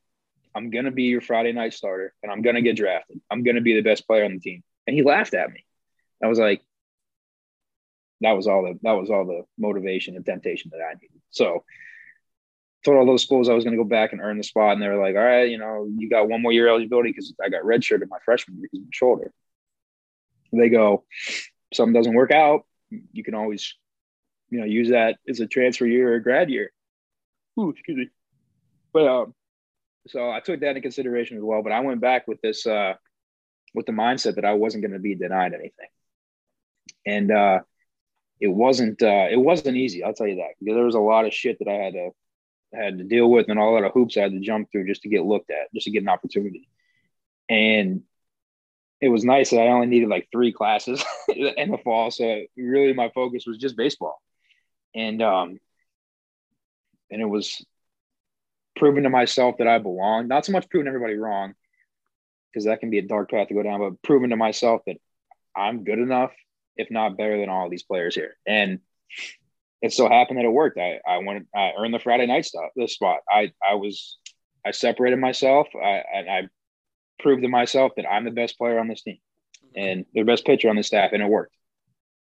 I'm to be your Friday night starter, and I'm to get drafted. I'm to be the best player on the team." And he laughed at me. I was like, "That was all the that was all the motivation and temptation that I needed." So. Told all those schools I was going to go back and earn the spot, and they were like, "All right, you know, you got one more year eligibility because I got redshirted my freshman year because of my shoulder." They go, something doesn't work out, you can always, you know, use that as a transfer year or a grad year. Ooh, excuse me. But um, so I took that into consideration as well. But I went back with this, uh, with the mindset that I wasn't going to be denied anything, and uh, it wasn't, uh, it wasn't easy. I'll tell you that because there was a lot of shit that I had to, I had to deal with, and all of hoops I had to jump through just to get looked at, just to get an opportunity. And it was nice that I only needed like three classes in the fall. So really my focus was just baseball. And um and it was proving to myself that I belong. Not so much proving everybody wrong, because that can be a dark path to go down, but proving to myself that I'm good enough, if not better than all these players here. And it so happened that it worked. I, I went, I earned the Friday night stop, the spot. I, I was, I separated myself. I, and I proved to myself that I'm the best player on this team mm-hmm. and the best pitcher on the staff, and it worked.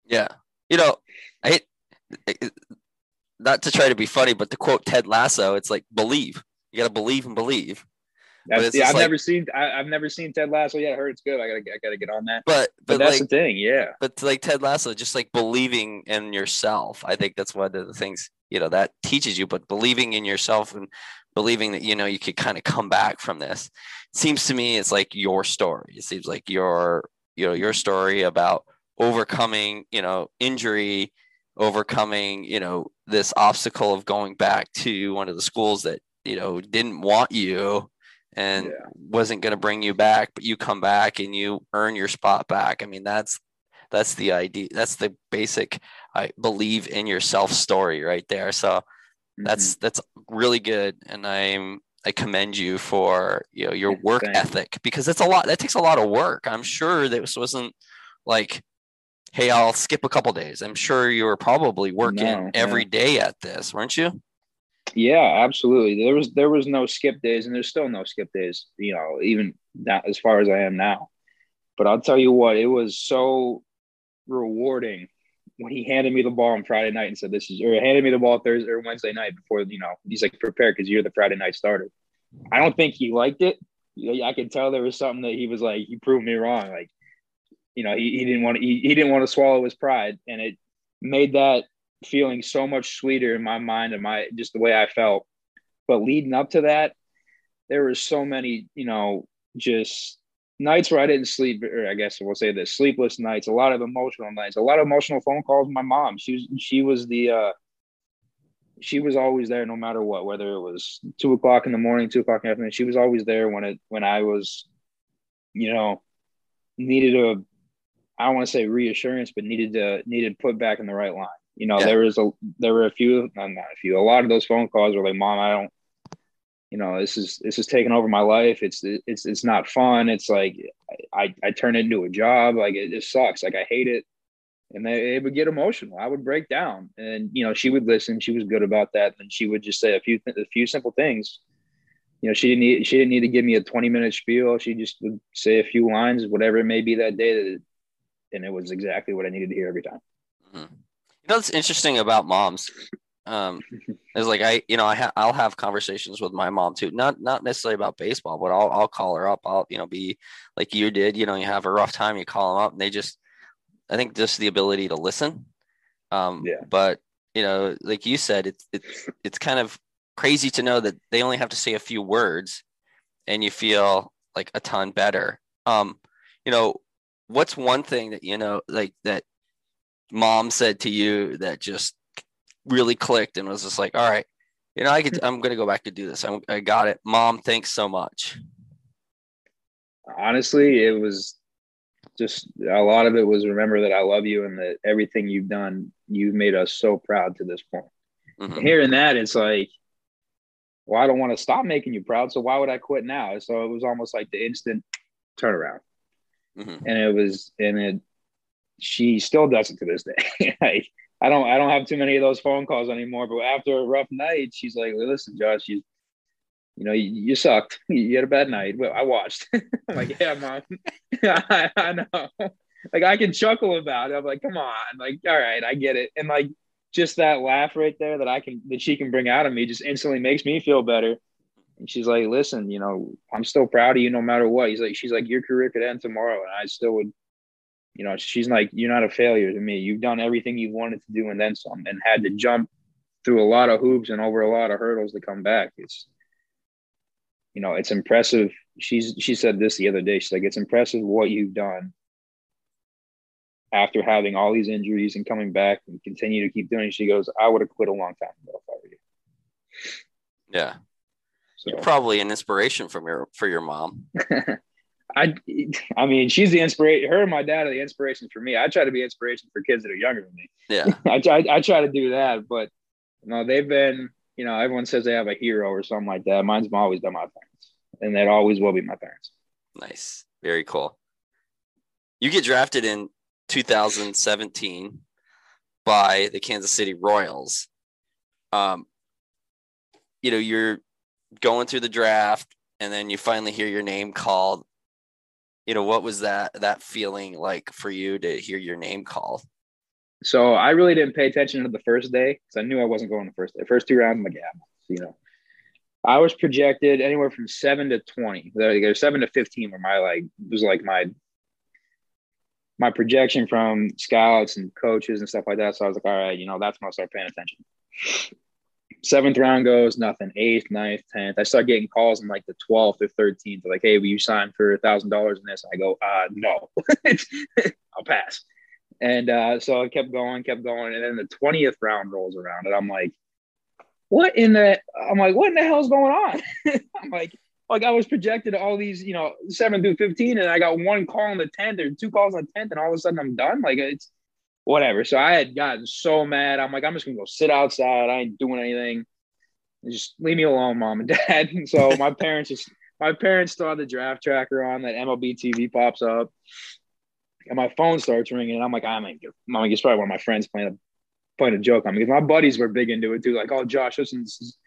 Yeah. You know, I not to try to be funny, but to quote Ted Lasso, it's like believe. You got to believe and believe. That's, yeah, I've like, never seen. I, have never seen Ted Lasso yet. I heard it's good. I gotta, I gotta get on that. But, but, but that's like, the thing, yeah. But like Ted Lasso, just like believing in yourself. I think that's one of the things you know that teaches you. But believing in yourself and believing that you know you could kind of come back from this seems to me it's like your story. It seems like your you know your story about overcoming you know injury, overcoming you know this obstacle of going back to one of the schools that you know didn't want you and yeah. wasn't going to bring you back, but you come back and you earn your spot back. I mean, that's that's the idea. That's the basic I believe in yourself story right there. So mm-hmm. that's that's really good, and I'm I commend you for you know your work Thanks. ethic because it's a lot. That takes a lot of work. I'm sure this wasn't like, hey, I'll skip a couple days. I'm sure you were probably working no, every day at this, weren't you? Yeah, absolutely. There was there was no skip days, and there's still no skip days. You know, even that as far as I am now. But I'll tell you what, it was so rewarding when he handed me the ball on Friday night and said, "This is," or handed me the ball Thursday or Wednesday night before you know he's like, "Prepare because you're the Friday night starter." I don't think he liked it. I could tell there was something that he was like, he proved me wrong. Like, you know, he, he didn't want to, he, he didn't want to swallow his pride, and it made that feeling so much sweeter in my mind and my just the way I felt. But leading up to that, there were so many, you know, just nights where I didn't sleep, or I guess we'll say this, sleepless nights, a lot of emotional nights, a lot of emotional phone calls my mom. She was she was the uh she was always there no matter what, whether it was two o'clock in the morning, two o'clock in the afternoon. She was always there when it when I was, you know, needed a I don't want to say reassurance, but needed to needed put back in the right line. You know, yeah. there was a there were a few, not a few, a lot of those phone calls were like, "Mom, I don't, you know, this is this is taking over my life. It's it's it's not fun. It's like I I turn it into a job. Like it just sucks. Like I hate it." And they, it would get emotional. I would break down, and you know, she would listen. She was good about that, and she would just say a few a few simple things. You know, she didn't need she didn't need to give me a twenty minute spiel. She just would say a few lines, whatever it may be that day, That, and it was exactly what I needed to hear every time. Mm-hmm. You know what's interesting about moms um, it's like I, you know, I ha- I'll have conversations with my mom too. Not not necessarily about baseball, but I'll I'll call her up. I'll you know be like you did. You know, you have a rough time, you call them up, and they just, I think just the ability to listen. Um, yeah. But you know, like you said, it's it's it's kind of crazy to know that they only have to say a few words, and you feel like a ton better. Um, you know, what's one thing that you know like that mom said to you that just really clicked and was just like, all right, you know, I could, I'm going to go back to do this. I'm, I got it. Mom, thanks so much. Honestly, it was just a lot of it was remember that I love you and that everything you've done, you've made us so proud to this point. Mm-hmm. Hearing that, it's like, well, I don't want to stop making you proud. So why would I quit now? So it was almost like the instant turnaround. Mm-hmm. And it was, and it, she still does it to this day. like, I don't I don't have too many of those phone calls anymore. But after a rough night, she's like, "Listen, Josh, you you know you, you sucked. You had a bad night." Well, I watched. I'm like, "Yeah, mom, I, I know." Like I can chuckle about it. I'm like, "Come on!" Like, all right, I get it. And like just that laugh right there that I can that she can bring out of me just instantly makes me feel better. And she's like, "Listen, you know, I'm still proud of you no matter what." He's like, "She's like, your career could end tomorrow, and I still would." You know, she's like, you're not a failure to me. You've done everything you wanted to do and then some, and had to jump through a lot of hoops and over a lot of hurdles to come back. It's, you know, it's impressive. She's she said this the other day. She's like, it's impressive what you've done after having all these injuries and coming back and continue to keep doing. It. She goes, I would have quit a long time ago if I were you. Yeah. So, You're probably an inspiration from your for your mom. I, I mean, she's the inspiration. Her and my dad are the inspiration for me. I try to be inspiration for kids that are younger than me. Yeah, I try, I try to do that, but you know, they've been, you know, everyone says they have a hero or something like that. Mine's always been my parents, and that always will be my parents. Nice, very cool. You get drafted in 2017 by the Kansas City Royals. Um, you know, you're going through the draft, and then you finally hear your name called. You know, what was that that feeling like for you to hear your name called? So I really didn't pay attention to the first day because I knew I wasn't going the first day. First two rounds, I'm like, yeah, you know. I was projected anywhere from seven to twenty. There's seven to fifteen were my like was like my my projection from scouts and coaches and stuff like that. So I was like, all right, you know, that's when I start paying attention. Seventh round goes, nothing. Eighth, ninth, tenth. I start getting calls in like the 12th or 13th. They're like, hey, will you sign for a thousand dollars in this? I go, uh, no, I'll pass. And uh, so I kept going, kept going. And then the 20th round rolls around and I'm like, what in the, I'm like, what in the hell's going on? I'm like, like I was projected all these, you know, seven through 15, and I got one call on the 10th or two calls on the 10th, and all of a sudden I'm done. Like it's whatever. So I had gotten so mad. I'm like, I'm just gonna go sit outside. I ain't doing anything. Just leave me alone, mom and dad. And so my parents just my parents saw the draft tracker on that MLB TV pops up. And my phone starts ringing, and I'm like, I'm like, I'm it's probably one of my friends playing a playing a joke on me because my buddies were big into it too. Like, oh, Josh, listen, this is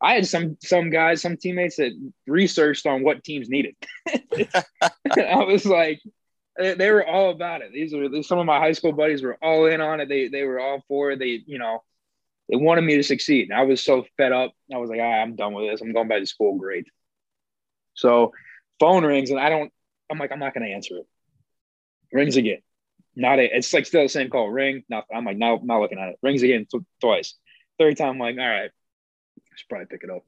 I had some some guys, some teammates that researched on what teams needed. I was like, they were all about it. These were some of my high school buddies were all in on it. They they were all for it. They you know they wanted me to succeed. And I was so fed up. I was like, right, I'm done with this. I'm going back to school. Great. So phone rings and I don't. I'm like, I'm not going to answer it. Rings again. Not a. It's like still the same call. Ring. Not. I'm like, now not looking at it. Rings again twice. Third time, I'm like, all right. I should probably pick it up.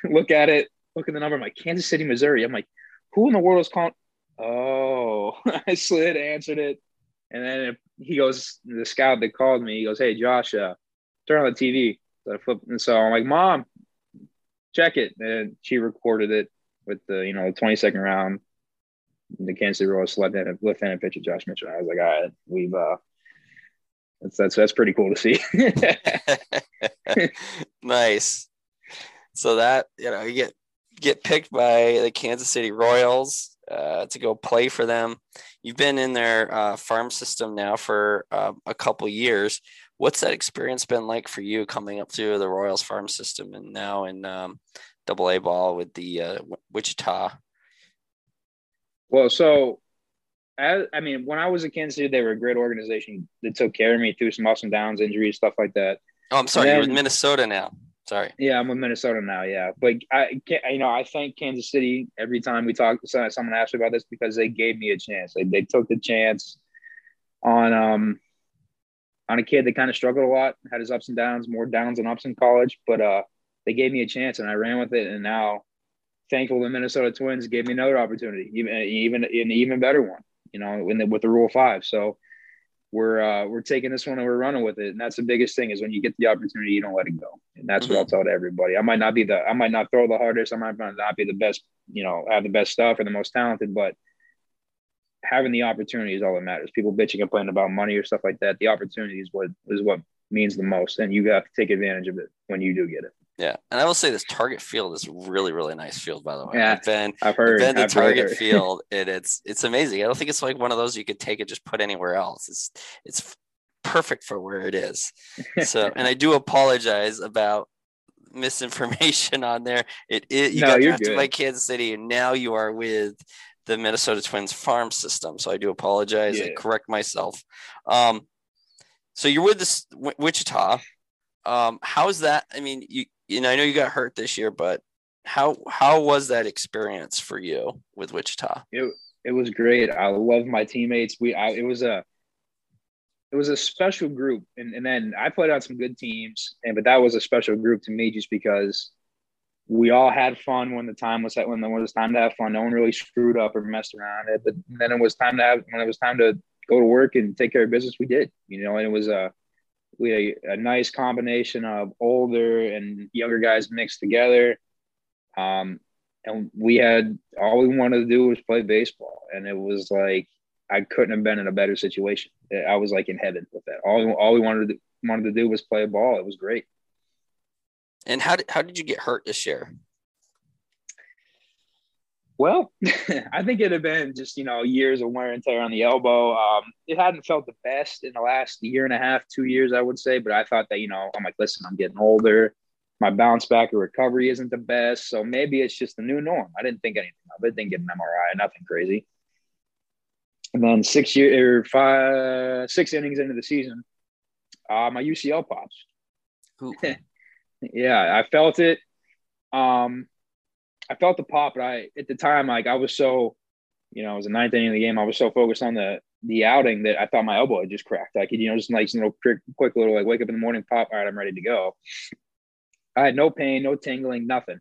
look at it, look at the number. I'm like, Kansas City, Missouri. I'm like, who in the world is calling? Oh, I slid, answered it. And then he goes, the scout that called me, he goes, Hey, Josh, uh, turn on the TV. So I flip, and so I'm like, Mom, check it. And she recorded it with the, you know, the 22nd round. The Kansas City Royals left-handed, left-handed pitcher Josh Mitchell. I was like, all right, we've uh, that's that's that's pretty cool to see. nice. So that you know you get get picked by the Kansas City Royals uh, to go play for them. You've been in their uh, farm system now for uh, a couple years. What's that experience been like for you coming up through the Royals farm system and now in um, Double A ball with the uh, Wichita? Well, so as, I mean, when I was at Kansas City, they were a great organization that took care of me through some ups and downs, injuries, stuff like that. Oh, I'm sorry, then, you're with Minnesota now. Sorry. Yeah, I'm with Minnesota now. Yeah, but I, can't. you know, I thank Kansas City every time we talk. Someone asked me about this because they gave me a chance. They, they took the chance on um on a kid that kind of struggled a lot, had his ups and downs, more downs and ups in college, but uh, they gave me a chance and I ran with it, and now thankful the Minnesota Twins gave me another opportunity, even even an even better one. You know, with the, with the Rule Five. So we're uh, we're taking this one and we're running with it. And that's the biggest thing is when you get the opportunity, you don't let it go. And that's mm-hmm. what I'll tell to everybody. I might not be the I might not throw the hardest. I might not be the best. You know, have the best stuff or the most talented, but having the opportunity is all that matters. People bitching and complaining about money or stuff like that. The opportunity is what is what means the most, and you have to take advantage of it when you do get it. Yeah, and I will say this Target Field is really, really nice field. By the way, yeah, I've been, I've heard, I've been to Target heard. Field, and it's it's amazing. I don't think it's like one of those you could take and just put anywhere else. It's it's perfect for where it is. So, and I do apologize about misinformation on there. It, it you No, got drafted by Kansas City, and now you are with the Minnesota Twins farm system. So I do apologize. Yeah. correct myself. Um, so you're with this W- Wichita. Um, how's that? I mean, you you know, I know you got hurt this year, but how how was that experience for you with Wichita? it, it was great. I love my teammates. We I, it was a it was a special group, and and then I played on some good teams, and but that was a special group to me just because we all had fun when the time was that when it was time to have fun. No one really screwed up or messed around it, but then it was time to have when it was time to go to work and take care of business. We did, you know, and it was a we had a, a nice combination of older and younger guys mixed together. Um, and we had all we wanted to do was play baseball, and it was like I couldn't have been in a better situation. I was like in heaven with that. All all we wanted to wanted to do was play ball. It was great. And how did how did you get hurt this year? Well, I think it had been just you know years of wear and tear on the elbow. Um, it hadn't felt the best in the last year and a half, two years, I would say. But I thought that you know I'm like, listen, I'm getting older. My bounce back or recovery isn't the best, so maybe it's just the new norm. I didn't think anything of it. Didn't get an MRI, nothing crazy. And then six year or five, six innings into the season, uh, my UCL pops. Okay. Yeah, I felt it. Um, I felt the pop, but I at the time like I was so, you know, it was the ninth inning of the game. I was so focused on the the outing that I thought my elbow had just cracked. Like you know, just like you know, quick, quick little like wake up in the morning, pop. All right, I'm ready to go. I had no pain, no tingling, nothing.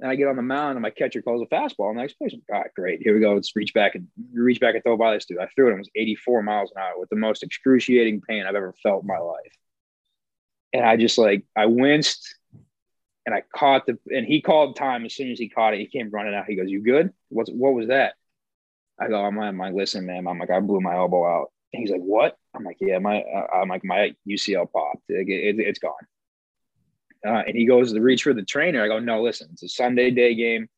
And I get on the mound and my catcher calls a fastball. And I explain, all right, great. Here we go. Let's reach back and reach back and throw by this dude. I threw it. It was 84 miles an hour with the most excruciating pain I've ever felt in my life. And I just like, I winced and I caught the, and he called time as soon as he caught it. He came running out. He goes, You good? What's, what was that? I go, I'm, like, listen, man. I'm like, I blew my elbow out. And he's like, What? I'm like, Yeah, my, I'm like, my UCL popped. It, it, it's gone. Uh, and he goes to reach for the trainer. I go, no, listen, it's a Sunday day game.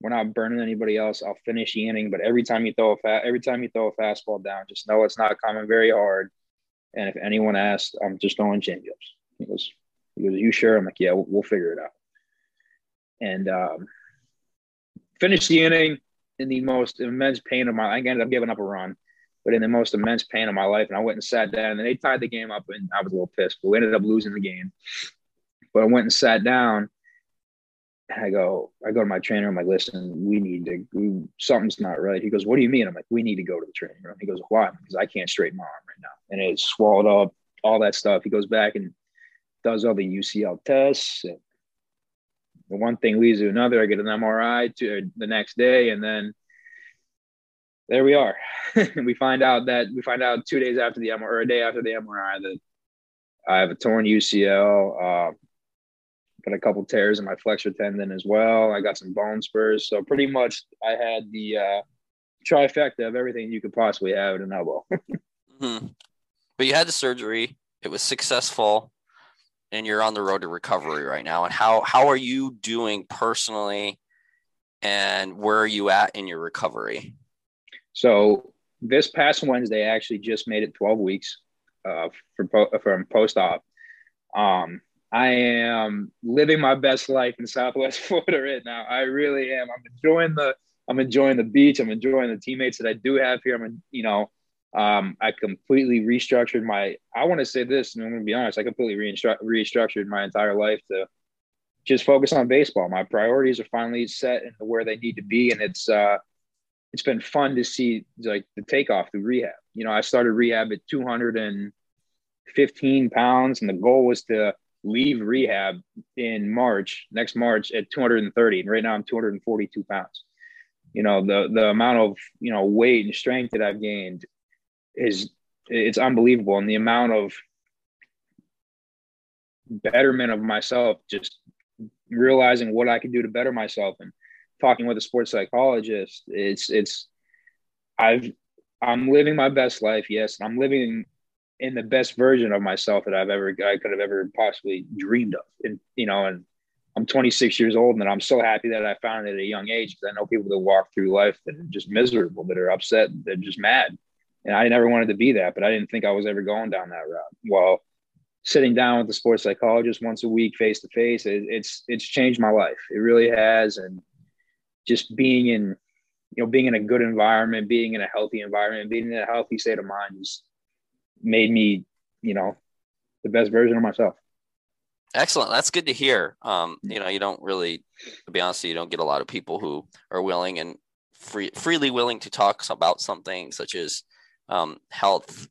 We're not burning anybody else. I'll finish the inning, but every time you throw a fa- every time you throw a fastball down, just know it's not coming very hard. And if anyone asks, I'm just throwing changeups. He goes, he goes, you sure? I'm like, yeah, we'll, we'll figure it out. And um, finished the inning in the most immense pain of my. I ended up giving up a run, but in the most immense pain of my life. And I went and sat down, and they tied the game up, and I was a little pissed. But we ended up losing the game. But I went and sat down. And I go, I go to my trainer. I'm like, listen, we need to, something's not right. He goes, what do you mean? I'm like, we need to go to the training room. He goes, why? Because I can't straighten my arm right now. And it's swallowed up, all that stuff. He goes back and does all the UCL tests. And the one thing leads to another. I get an MRI to the next day. And then there we are. we find out that we find out two days after the MRI or a day after the MRI that I have a torn UCL. Uh, got a couple tears in my flexor tendon as well. I got some bone spurs. So pretty much I had the uh, trifecta of everything you could possibly have in an elbow. mm-hmm. But you had the surgery. It was successful and you're on the road to recovery right now. And how, how are you doing personally and where are you at in your recovery? So this past Wednesday, I actually just made it 12 weeks uh, from, from post-op. Um, I am living my best life in Southwest Florida right now. I really am. I'm enjoying the I'm enjoying the beach. I'm enjoying the teammates that I do have here. I'm you know um, I completely restructured my. I want to say this, and I'm going to be honest. I completely restructured my entire life to just focus on baseball. My priorities are finally set into where they need to be, and it's uh, it's been fun to see like the takeoff through rehab. You know, I started rehab at 215 pounds, and the goal was to leave rehab in March, next March at 230. And right now I'm 242 pounds. You know, the the amount of, you know, weight and strength that I've gained is it's unbelievable. And the amount of betterment of myself, just realizing what I could do to better myself and talking with a sports psychologist, it's it's I've I'm living my best life, yes. I'm living in the best version of myself that I've ever I could have ever possibly dreamed of. And you know, and I'm 26 years old, and I'm so happy that I found it at a young age because I know people that walk through life that are just miserable, that are upset, they're just mad. And I never wanted to be that, but I didn't think I was ever going down that route. Well, sitting down with the sports psychologist once a week, face to face, it's it's changed my life. It really has, and just being in, you know, being in a good environment, being in a healthy environment, being in a healthy state of mind is made me, you know, the best version of myself. Excellent. That's good to hear. Um, you know, you don't really, to be honest, you don't get a lot of people who are willing and free, freely willing to talk about something such as um, health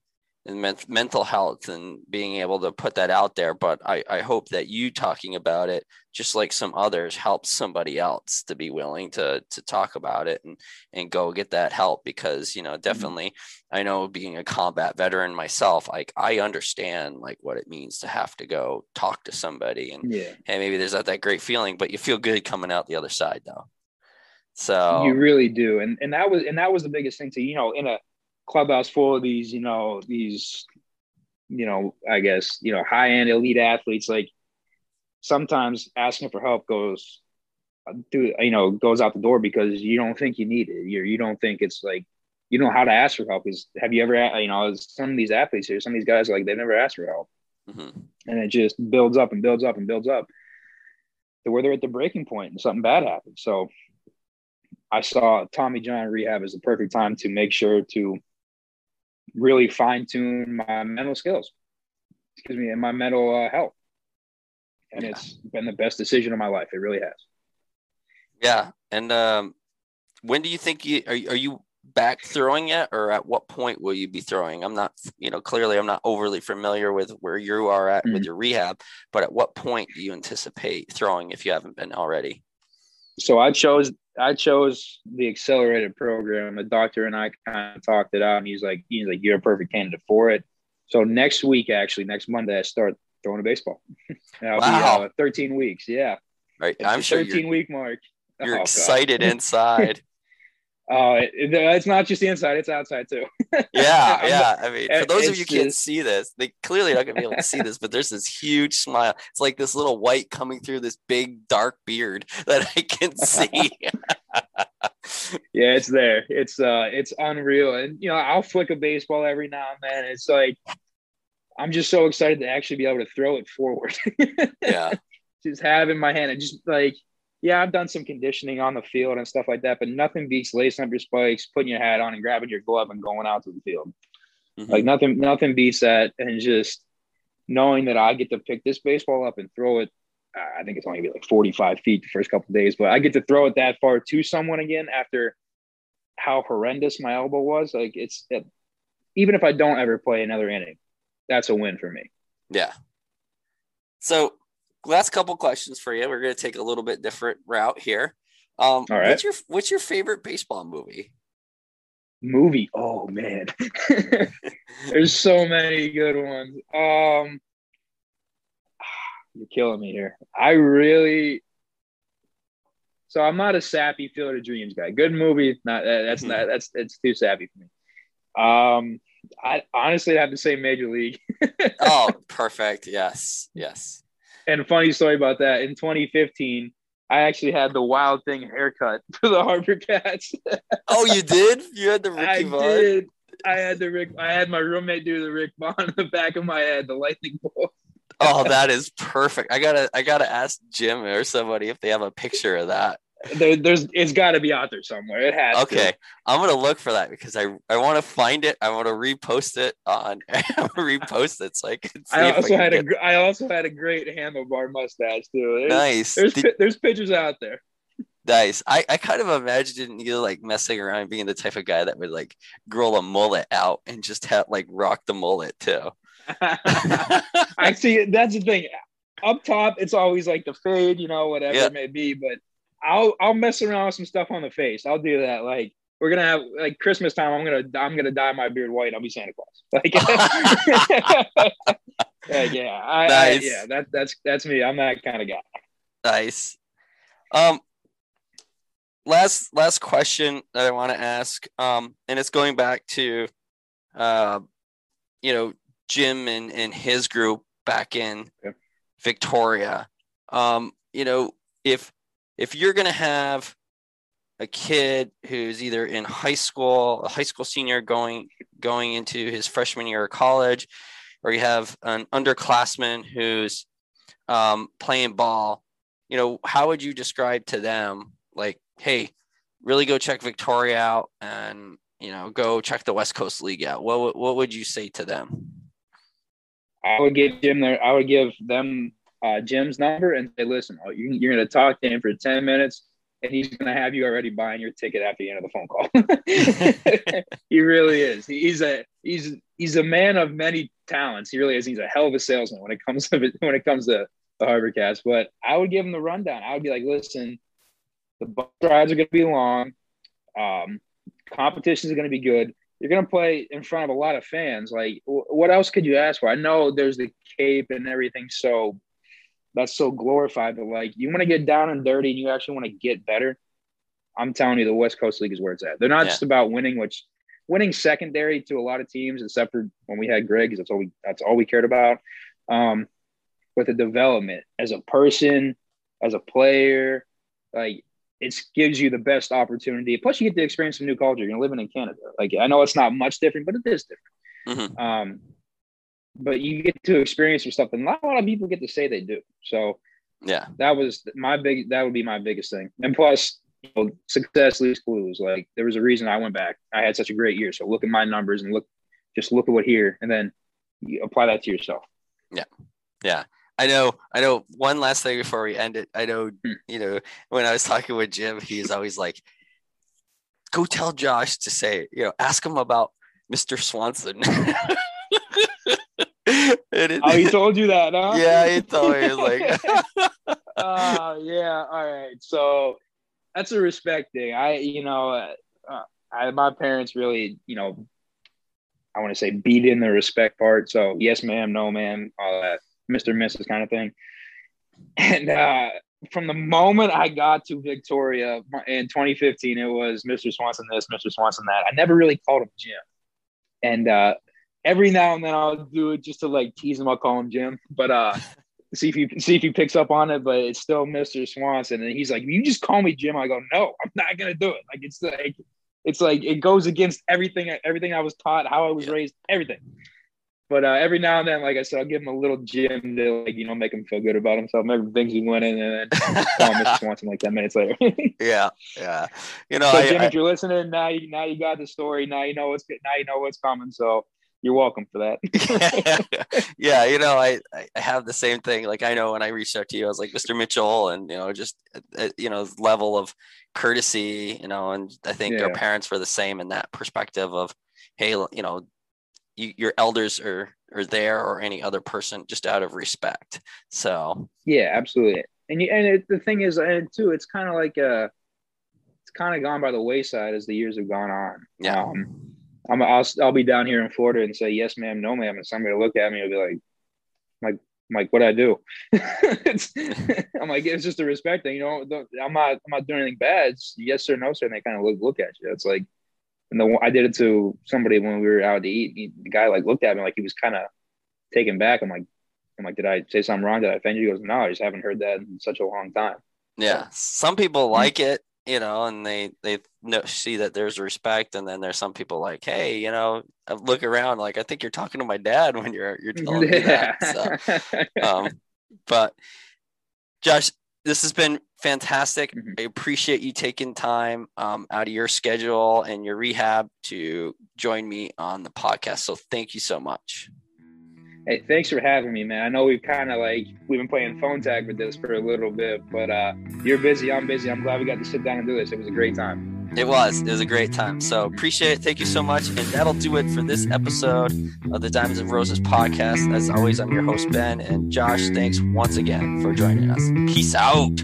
and men- mental health and being able to put that out there. But I, I hope that you talking about it, just like some others, helps somebody else to be willing to to talk about it and and go get that help because you know mm-hmm. definitely mm-hmm. I know being a combat veteran myself, like I understand like what it means to have to go talk to somebody and yeah, and maybe there's not that great feeling, but you feel good coming out the other side though. So you really do, and and that was and that was the biggest thing to you know in a clubhouse full of these, you know, these, you know, I guess, you know, high end elite athletes, like sometimes asking for help goes through, you know, goes out the door because you don't think you need it. You you don't think it's like you know how to ask for help. Is have you ever, you know, some of these athletes here, some of these guys are like they've never asked for help, mm-hmm. and it just builds up and builds up and builds up to where they're at the breaking point and something bad happens. So I saw Tommy John rehab as the perfect time to make sure to really fine tune my mental skills, excuse me, and my mental uh, health. And yeah. it's been the best decision of my life. It really has. Yeah. And um, when do you think you are, are you back throwing yet or at what point will you be throwing i'm not you know clearly i'm not overly familiar with where you are at mm-hmm. with your rehab but at what point do you anticipate throwing if you haven't been already so i chose I chose the accelerated program. The doctor and I kind of talked it out, and he's like, he's like, you're a perfect candidate for it. So next week, actually, next Monday, I start throwing a baseball. wow. Be, uh, 13 weeks. Yeah. Right. It's I'm sure 13 week mark. You're oh, excited inside. Oh, uh, it, it's not just the inside; it's outside too. yeah, yeah. I mean, for those of you can't see this, they clearly not gonna be able to see this, but there's this huge smile. It's like this little white coming through this big dark beard that I can see. yeah, it's there. It's uh, it's unreal, and you know, I'll flick a baseball every now and then. It's like I'm just so excited to actually be able to throw it forward. yeah, just have in my hand and just like yeah, I've done some conditioning on the field and stuff like that, but nothing beats lacing up your spikes, putting your hat on, and grabbing your glove and going out to the field. Mm-hmm. Like nothing, nothing beats that, and just knowing that I get to pick this baseball up and throw it. I think it's only be like 45 feet the first couple days, but I get to throw it that far to someone again after how horrendous my elbow was. Like it's it, even if I don't ever play another inning, that's a win for me. Yeah. So last couple questions for you. We're going to take a little bit different route here. Um, All right. What's your What's your favorite baseball movie? Movie? Oh man, there's so many good ones. Um, you're killing me here. I really. So I'm not a sappy Field of Dreams guy. Good movie. Not that's mm-hmm. not that's it's too sappy for me. Um, I honestly have to say Major League. oh, perfect. Yes, yes. And funny story about that in 2015, I actually had the wild thing haircut for the HarbourCats. oh, you did? You had the Ricky I Vaughn? did. I had the Rick. I had my roommate do the Rick Vaughn on the back of my head, the lightning bolt. oh, that is perfect. I gotta, I gotta ask Jim or somebody if they have a picture of that there, there's it's got to be out there somewhere. It has. Okay, to. I'm gonna look for that because I I want to find it. I want to repost it on repost it so I can. I also I had get... a I also had a great handlebar mustache too. There's, nice. There's Did... there's pictures out there. Nice. I, I kind of imagined you like messing around being the type of guy that would like grow a mullet out and just have like rock the mullet too. I see. That's the thing. Up top, it's always like the fade, you know, whatever yeah. it may be. But I'll I'll mess around with some stuff on the face. I'll do that. Like we're gonna have like Christmas time. I'm gonna I'm gonna dye my beard white. I'll be Santa Claus. Like, yeah, yeah, I, nice. I, yeah. That that's that's me. I'm that kind of guy. Nice. Um, last last question that I want to ask. Um, and it's going back to, uh, you know, Jim and and his group back in Victoria. Um, you know, if if you're going to have a kid who's either in high school, a high school senior going going into his freshman year of college, or you have an underclassman who's um, playing ball, you know, how would you describe to them, like, hey, really go check Victoria out and you know go check the West Coast League out? What what would you say to them? I would give them there. I would give them uh, Jim's number and say, listen, oh, you're going to talk to him for 10 minutes and he's going to have you already buying your ticket after the end of the phone call. he really is. He's a, he's, he's a man of many talents. He really is. He's a hell of a salesman when it comes to when it comes to the HarbourCats. But I would give him the rundown. I would be like, listen, the bus rides are going to be long. Um, competitions are going to be good. You're going to play in front of a lot of fans. Like, what else could you ask for? I know there's the Cape and everything, so that's so glorified. But like, you want to get down and dirty, and you actually want to get better. I'm telling you, the West Coast League is where it's at. They're not yeah. just about winning, which winning secondary to a lot of teams, except for when we had Greg, that's all we that's all we cared about. Um, with the development as a person, as a player, like it gives you the best opportunity. Plus, you get to experience some new culture. You're living in Canada. Like I know it's not much different, but it is different. Mm-hmm. Um, but you get to experience some stuff that not a lot of people get to say they do. So yeah, that was my big. That would be my biggest thing. And plus, you know, success leaves clues. Like there was a reason I went back. I had such a great year. So look at my numbers and look, just look at what here, and then you apply that to yourself. Yeah, yeah. I know, I know. One last thing before we end it. I know, hmm. you know, when I was talking with Jim, he's always like, "Go tell Josh to say, you know, ask him about Mr. Swanson." oh, he told you that, huh? Yeah, he told me. like, uh, yeah. All right. So that's a respect thing. I, you know, uh, I, my parents really, you know, I want to say beat in the respect part. So yes, ma'am, no, ma'am, all that Mr. Mrs. kind of thing. And uh, from the moment I got to Victoria in 2015, it was Mr. Swanson this, Mr. Swanson that. I never really called him Jim. And uh, every now and then I'll do it just to like tease him. I'll call him Jim, but uh, see if he see if he picks up on it. But it's still Mr. Swanson, and he's like, "You just call me Jim." I go, "No, I'm not gonna do it." Like it's like it's like it goes against everything everything I was taught, how I was raised, everything. But uh, every now and then, like I said, I'll give him a little Jim to like you know make him feel good about himself. Make him think he's winning, and then call Mr. Swanson like ten minutes later. yeah, yeah. You know, so, I, Jim, I, if you're listening now, you now you got the story. Now you know what's now you know what's coming. So you're welcome for that. yeah, you know, I I have the same thing. Like I know when I reached out to you, I was like Mr. Mitchell, and you know, just uh, uh, you know, level of courtesy, you know, and I think yeah. our parents were the same in that perspective of, hey, you know, you, your elders are are there or any other person just out of respect. So yeah, absolutely. And you, and it, the thing is, and too, it's kind of like uh, it's kind of gone by the wayside as the years have gone on. Yeah. Um, I'm, I'll, I'll be down here in Florida and say yes, ma'am, no, ma'am, and somebody will look at me and be like, like, I'm like, what I do? I'm like, it's just a respect thing, you know. I'm not, I'm not doing anything bad. It's yes or no, sir. And they kind of look, look at you. It's like, and the I did it to somebody when we were out to eat. He, the guy like looked at me like he was kind of taken back. I'm like, I'm like, did I say something wrong? Did I offend you? He goes, no, I just haven't heard that in such a long time. Yeah, some people like it, you know, and they they know, see that there's respect, and then there's some people like, hey, you know, I look around like I think you're talking to my dad when you're you're telling me that. So, um, but Josh, this has been fantastic. Mm-hmm. I appreciate you taking time um, out of your schedule and your rehab to join me on the podcast. So thank you so much. Hey, thanks for having me, man. I know we've kind of like we've been playing phone tag with this for a little bit, but uh, you're busy. I'm busy. I'm glad we got to sit down and do this. It was a great time. It was. It was a great time. So appreciate it. Thank you so much. And that'll do it for this episode of the Diamonds and Roses podcast. As always, I'm your host Ben and Josh. Thanks once again for joining us. Peace out.